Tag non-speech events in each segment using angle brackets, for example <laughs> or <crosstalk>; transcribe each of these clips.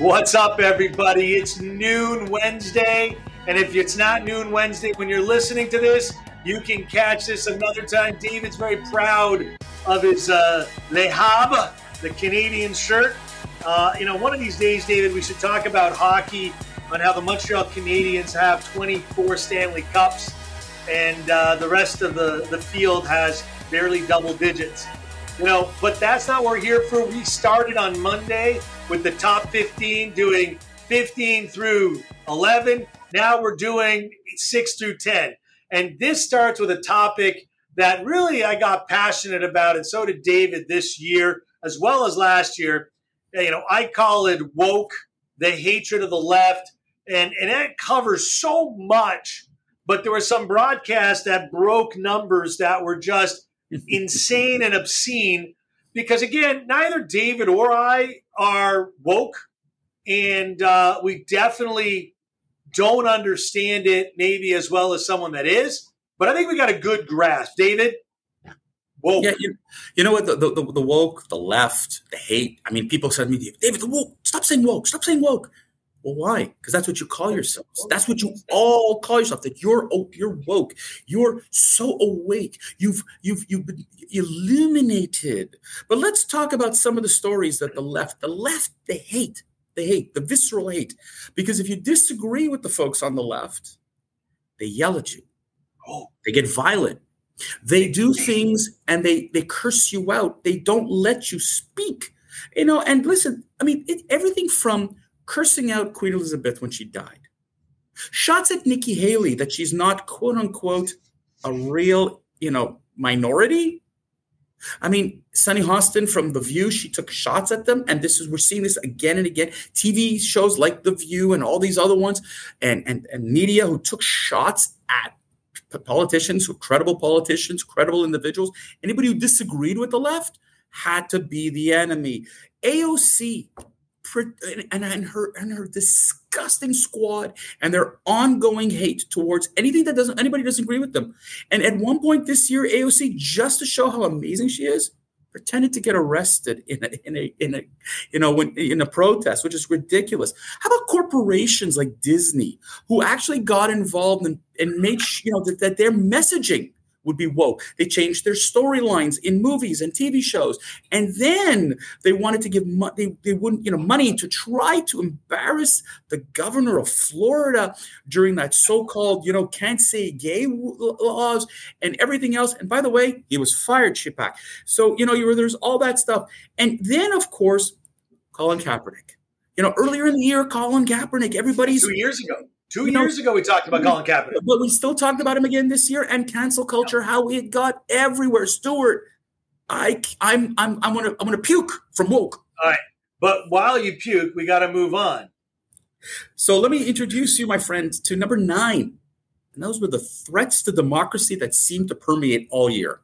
What's up, everybody? It's noon Wednesday. And if it's not noon Wednesday when you're listening to this, you can catch this another time. David's very proud of his uh, Le Havre, the Canadian shirt. Uh, you know, one of these days, David, we should talk about hockey on how the Montreal Canadiens have 24 Stanley Cups and uh, the rest of the, the field has barely double digits. You know, but that's not what we're here for. We started on Monday with the top 15, doing 15 through 11. Now we're doing 6 through 10. And this starts with a topic that really I got passionate about, and so did David this year, as well as last year. You know, I call it woke, the hatred of the left, and, and that covers so much. But there were some broadcasts that broke numbers that were just insane and obscene because again, neither David or I are woke, and uh, we definitely don't understand it maybe as well as someone that is. But I think we got a good grasp, David. Woke. Yeah, you, you know what? The, the, the woke, the left, the hate. I mean, people said to me, David, the woke. Stop saying woke. Stop saying woke. Well, why? Because that's what you call yourselves. That's what you all call yourself. That you're you're woke. You're so awake. You've you've you've been illuminated. But let's talk about some of the stories that the left, the left, they hate. They hate the visceral hate. Because if you disagree with the folks on the left, they yell at you. Oh, they get violent. They do things and they they curse you out. They don't let you speak. You know, and listen, I mean, it, everything from cursing out Queen Elizabeth when she died. Shots at Nikki Haley that she's not quote unquote a real, you know, minority. I mean, Sunny Hostin from The View, she took shots at them, and this is we're seeing this again and again. TV shows like The View and all these other ones, and and and media who took shots at politicians, who credible politicians, credible individuals. Anybody who disagreed with the left had to be the enemy. AOC and, and her and her disgusting squad and their ongoing hate towards anything that doesn't anybody doesn't agree with them. And at one point this year, AOC, just to show how amazing she is, pretended to get arrested in a in a in a you know when in a protest, which is ridiculous. How about corporations like Disney who actually got involved and, and made you know that, that their messaging would be woke. They changed their storylines in movies and TV shows, and then they wanted to give mo- they they wouldn't you know money to try to embarrass the governor of Florida during that so-called you know can't say gay laws and everything else. And by the way, he was fired, Chapek. So you know you were, there's all that stuff, and then of course Colin Kaepernick. You know, earlier in the year, Colin Kaepernick, everybody's two years ago Two you years know, ago, we talked about Colin Kaepernick, but we still talked about him again this year. And cancel culture, how it got everywhere. Stuart, I, I'm, I'm, I'm gonna, I'm gonna puke from woke. All right, but while you puke, we got to move on. So let me introduce you, my friend, to number nine. And those were the threats to democracy that seemed to permeate all year.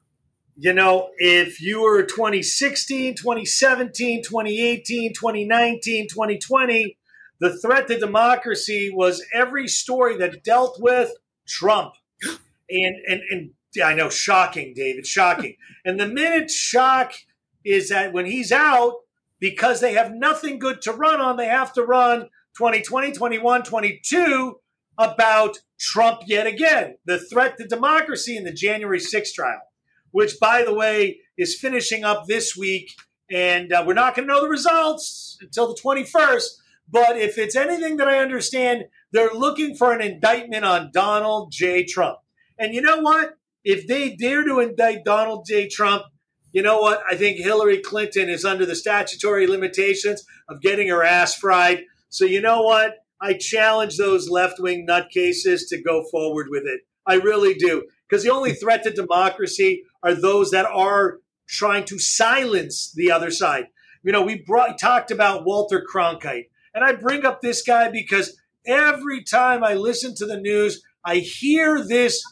You know, if you were 2016, 2017, 2018, 2019, 2020, the threat to democracy was every story that dealt with Trump. And and and yeah, I know, shocking, David, shocking. <laughs> and the minute shock is that when he's out, because they have nothing good to run on, they have to run 2020, 21, 22 about Trump yet again. The threat to democracy in the January 6th trial, which, by the way, is finishing up this week. And uh, we're not going to know the results until the 21st. But if it's anything that I understand, they're looking for an indictment on Donald J. Trump. And you know what? If they dare to indict Donald J. Trump, you know what? I think Hillary Clinton is under the statutory limitations of getting her ass fried. So you know what? I challenge those left wing nutcases to go forward with it. I really do. Because the only threat to democracy are those that are trying to silence the other side. You know, we brought, talked about Walter Cronkite. And I bring up this guy because every time I listen to the news, I hear this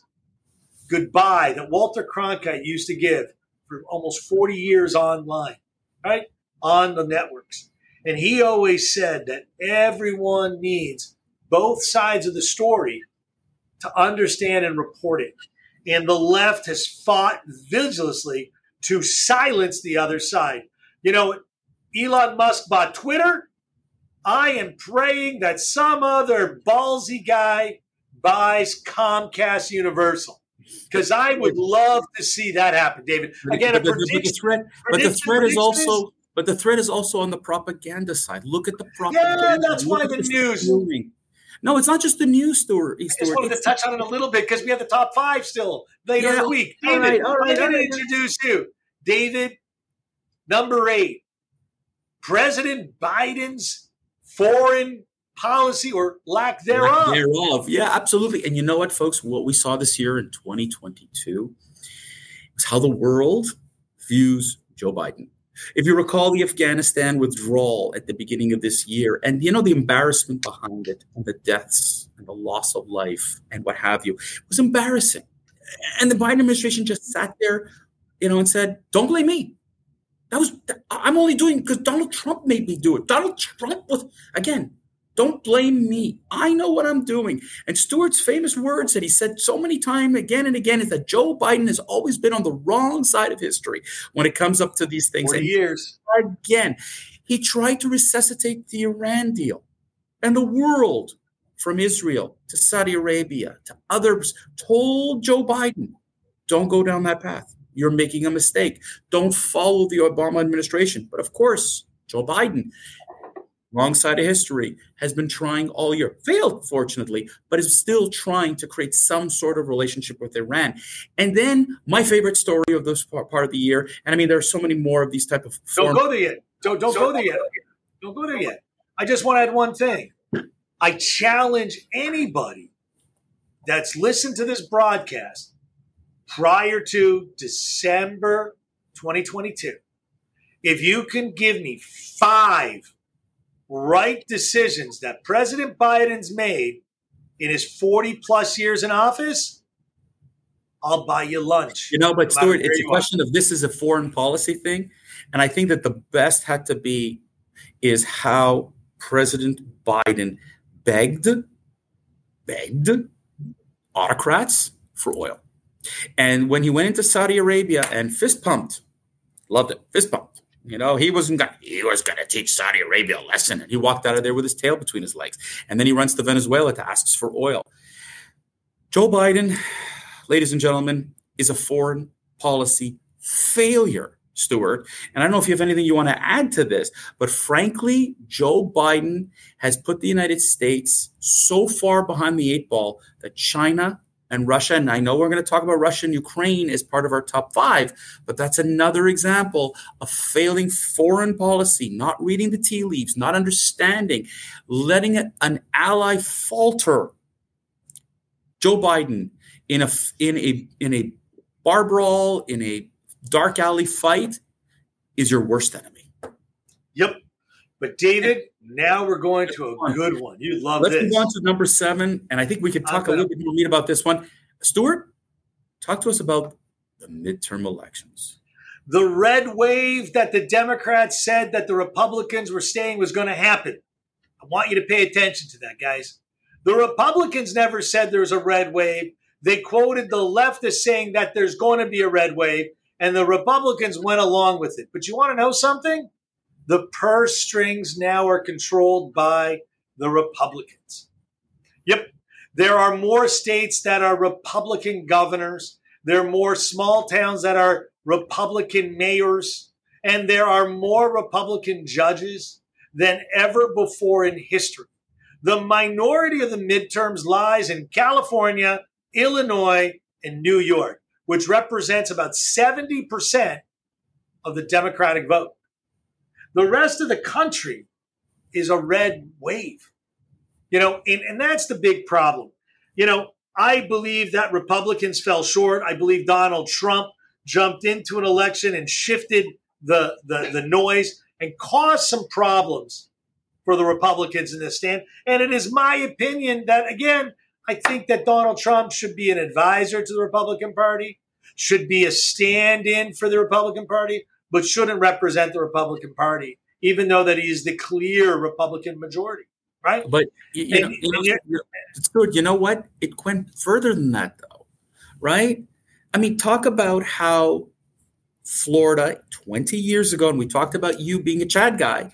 goodbye that Walter Cronkite used to give for almost 40 years online, right? On the networks. And he always said that everyone needs both sides of the story to understand and report it. And the left has fought vigilantly to silence the other side. You know, Elon Musk bought Twitter I am praying that some other ballsy guy buys Comcast Universal because I would love to see that happen, David. Again, but, the, but the threat, but the threat is also, but the threat is also on the propaganda side. Look at the propaganda. Yeah, that's why the, news. Steering. No, it's not just the news story. I just wanted to touch on it a little bit because we have the top five still later yeah, in the week. David, all right, all right, I'm going to introduce you. David, number eight, President Biden's foreign policy or lack thereof. Lack thereof. Yeah, absolutely. And you know what, folks? What we saw this year in 2022 is how the world views Joe Biden. If you recall the Afghanistan withdrawal at the beginning of this year, and you know the embarrassment behind it, and the deaths and the loss of life and what have you, was embarrassing. And the Biden administration just sat there, you know, and said, "Don't blame me. That was I'm only doing because Donald Trump made me do it. Donald Trump was again don't blame me. I know what I'm doing. And Stewart's famous words that he said so many times again and again is that Joe Biden has always been on the wrong side of history when it comes up to these things. For years. Again, he tried to resuscitate the Iran deal and the world from Israel to Saudi Arabia to others told Joe Biden, don't go down that path. You're making a mistake. Don't follow the Obama administration. But of course, Joe Biden wrong side of history, has been trying all year, failed, fortunately, but is still trying to create some sort of relationship with Iran. And then my favorite story of this part, of the year, and I mean, there are so many more of these type of. Don't go there yet. Don't, don't so, go there yet. Don't go there yet. I just want to add one thing. I challenge anybody that's listened to this broadcast prior to December 2022. If you can give me five right decisions that President Biden's made in his 40 plus years in office, I'll buy you lunch. You know, but no Stewart, it's a question of this is a foreign policy thing. And I think that the best had to be is how President Biden begged, begged autocrats for oil. And when he went into Saudi Arabia and fist pumped, loved it, fist pumped you know, he wasn't gonna, he was going to teach Saudi Arabia a lesson. And he walked out of there with his tail between his legs. And then he runs to Venezuela to ask for oil. Joe Biden, ladies and gentlemen, is a foreign policy failure, Stewart. And I don't know if you have anything you want to add to this, but frankly, Joe Biden has put the United States so far behind the eight ball that China and Russia. And I know we're going to talk about Russia and Ukraine as part of our top five, but that's another example of failing foreign policy, not reading the tea leaves, not understanding, letting an ally falter. Joe Biden in a in a in a bar brawl in a dark alley fight is your worst enemy. Yep. But David, now we're going to a good one. You love it. Let's this. move on to number seven, and I think we could talk a little bit more about this one. Stuart, talk to us about the midterm elections. The red wave that the Democrats said that the Republicans were saying was going to happen. I want you to pay attention to that, guys. The Republicans never said there was a red wave. They quoted the left as saying that there's going to be a red wave, and the Republicans went along with it. But you want to know something? The purse strings now are controlled by the Republicans. Yep. There are more states that are Republican governors. There are more small towns that are Republican mayors. And there are more Republican judges than ever before in history. The minority of the midterms lies in California, Illinois, and New York, which represents about 70% of the Democratic vote. The rest of the country is a red wave. You know, and, and that's the big problem. You know, I believe that Republicans fell short. I believe Donald Trump jumped into an election and shifted the, the, the noise and caused some problems for the Republicans in this stand. And it is my opinion that, again, I think that Donald Trump should be an advisor to the Republican Party, should be a stand in for the Republican Party but shouldn't represent the Republican Party, even though that he's the clear Republican majority, right? But you, and, know, you know, it's good. You know what? It went further than that, though, right? I mean, talk about how Florida 20 years ago, and we talked about you being a Chad guy.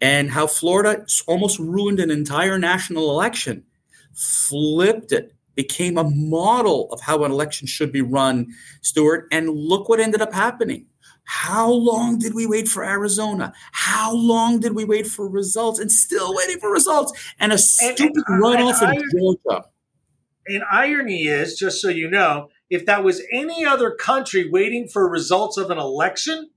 and how Florida almost ruined an entire national election, flipped it, became a model of how an election should be run, Stuart. And look what ended up happening. How long did we wait for Arizona? How long did we wait for results? And still waiting for results. And a stupid and, runoff in Georgia. And irony is, just so you know, if that was any other country waiting for results of an election,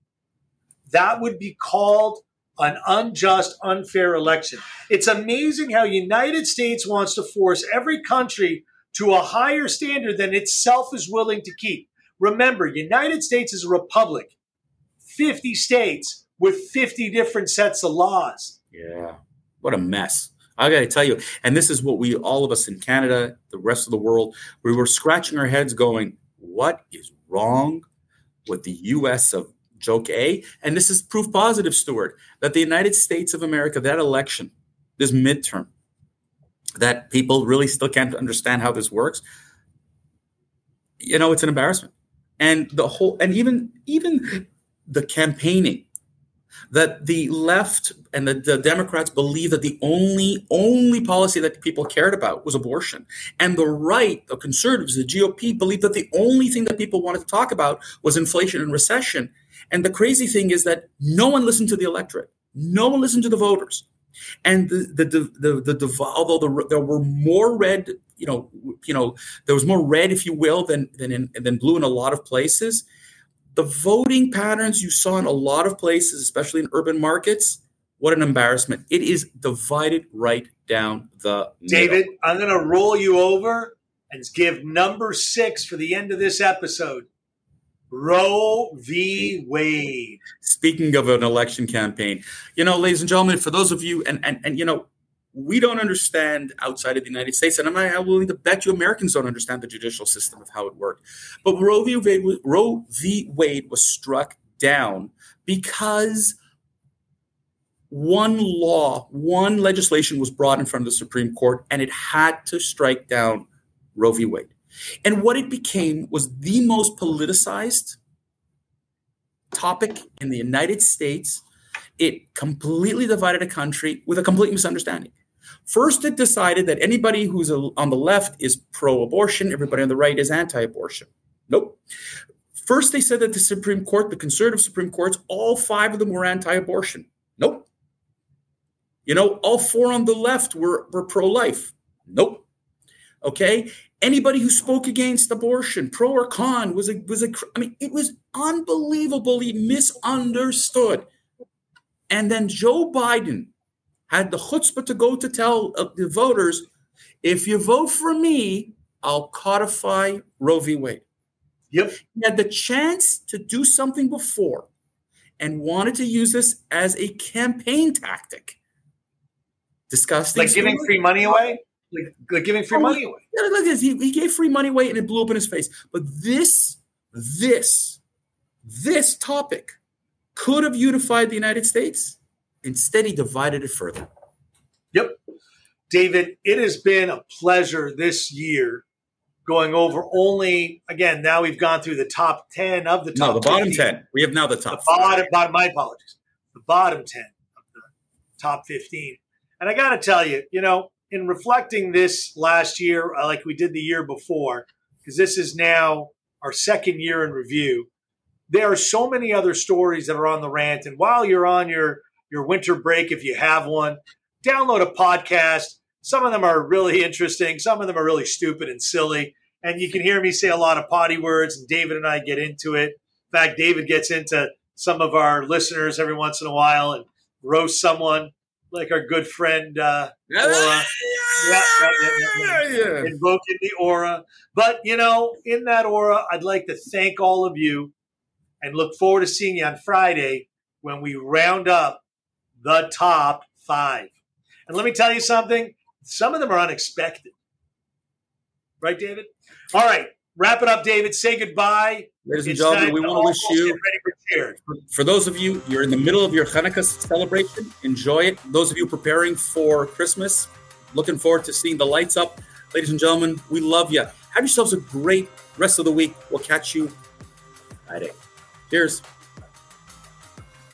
that would be called an unjust, unfair election. It's amazing how United States wants to force every country to a higher standard than itself is willing to keep. Remember, United States is a republic. 50 states with 50 different sets of laws. Yeah. What a mess. I got to tell you, and this is what we, all of us in Canada, the rest of the world, we were scratching our heads going, what is wrong with the US of joke A? And this is proof positive, Stuart, that the United States of America, that election, this midterm, that people really still can't understand how this works. You know, it's an embarrassment. And the whole, and even, even the campaigning that the left and the, the, Democrats believe that the only only policy that people cared about was abortion, and the right, the conservatives, the GOP, believed that the only thing that people wanted to talk about was inflation and recession. And the crazy thing is that no one listened to the electorate, no one listened to the voters, and the the the, the, the although the, there were more red, you know, you know, there was more red, if you will, than than in, than blue in a lot of places the voting patterns you saw in a lot of places, especially in urban markets, what an embarrassment. It is divided right down the David, middle. I'm going to roll you over and give number six for the end of this episode. Roe v. Wade. Speaking of an election campaign, you know, ladies and gentlemen, for those of you, and and and you know, we don't understand outside of the United States, and I'm not willing to bet you Americans don't understand the judicial system of how it worked. But Roe v. Wade, Roe v. Wade was struck down because one law, one legislation was brought in front of the Supreme Court, and it had to strike down Roe v. Wade. And what it became was the most politicized topic in the United States. It completely divided a country with a complete misunderstanding. First, it decided that anybody who's on the left is pro abortion, everybody on the right is anti abortion. Nope. First, they said that the Supreme Court, the conservative Supreme Courts, all five of them were anti abortion. Nope. You know, all four on the left were, were pro life. Nope. Okay. Anybody who spoke against abortion, pro or con, was a was a. I mean, it was unbelievably misunderstood. And then Joe Biden had the chutzpah to go to tell uh, the voters, if you vote for me, I'll codify Roe v. Wade. Yep. He had the chance to do something before and wanted to use this as a campaign tactic. Disgusting. Like giving free money away? Like, like giving free oh, money away. Yeah, look at this. He, he gave free money away and it blew up in his face. But this, this, this topic could have unified the United States Instead, he divided it further. Yep. David, it has been a pleasure this year going over only, again, now we've gone through the top 10 of the top No, the bottom 10. We have now the top the bottom, bottom, my apologies. The bottom 10 of the top 15. And I got to tell you, you know, in reflecting this last year, uh, like we did the year before, because this is now our second year in review, there are so many other stories that are on the rant. And while you're on your your winter break if you have one. Download a podcast. Some of them are really interesting, some of them are really stupid and silly. And you can hear me say a lot of potty words, and David and I get into it. In fact, David gets into some of our listeners every once in a while and roast someone like our good friend uh, Aura. Yeah, yeah, yeah, Invoking the aura. But, you know, in that aura, I'd like to thank all of you and look forward to seeing you on Friday when we round up the top five. And let me tell you something, some of them are unexpected. Right, David? All right, wrap it up, David. Say goodbye. Ladies and gentlemen, we want to wish you, for, for those of you, you're in the middle of your Hanukkah celebration, enjoy it. Those of you preparing for Christmas, looking forward to seeing the lights up. Ladies and gentlemen, we love you. Have yourselves a great rest of the week. We'll catch you Friday. Cheers.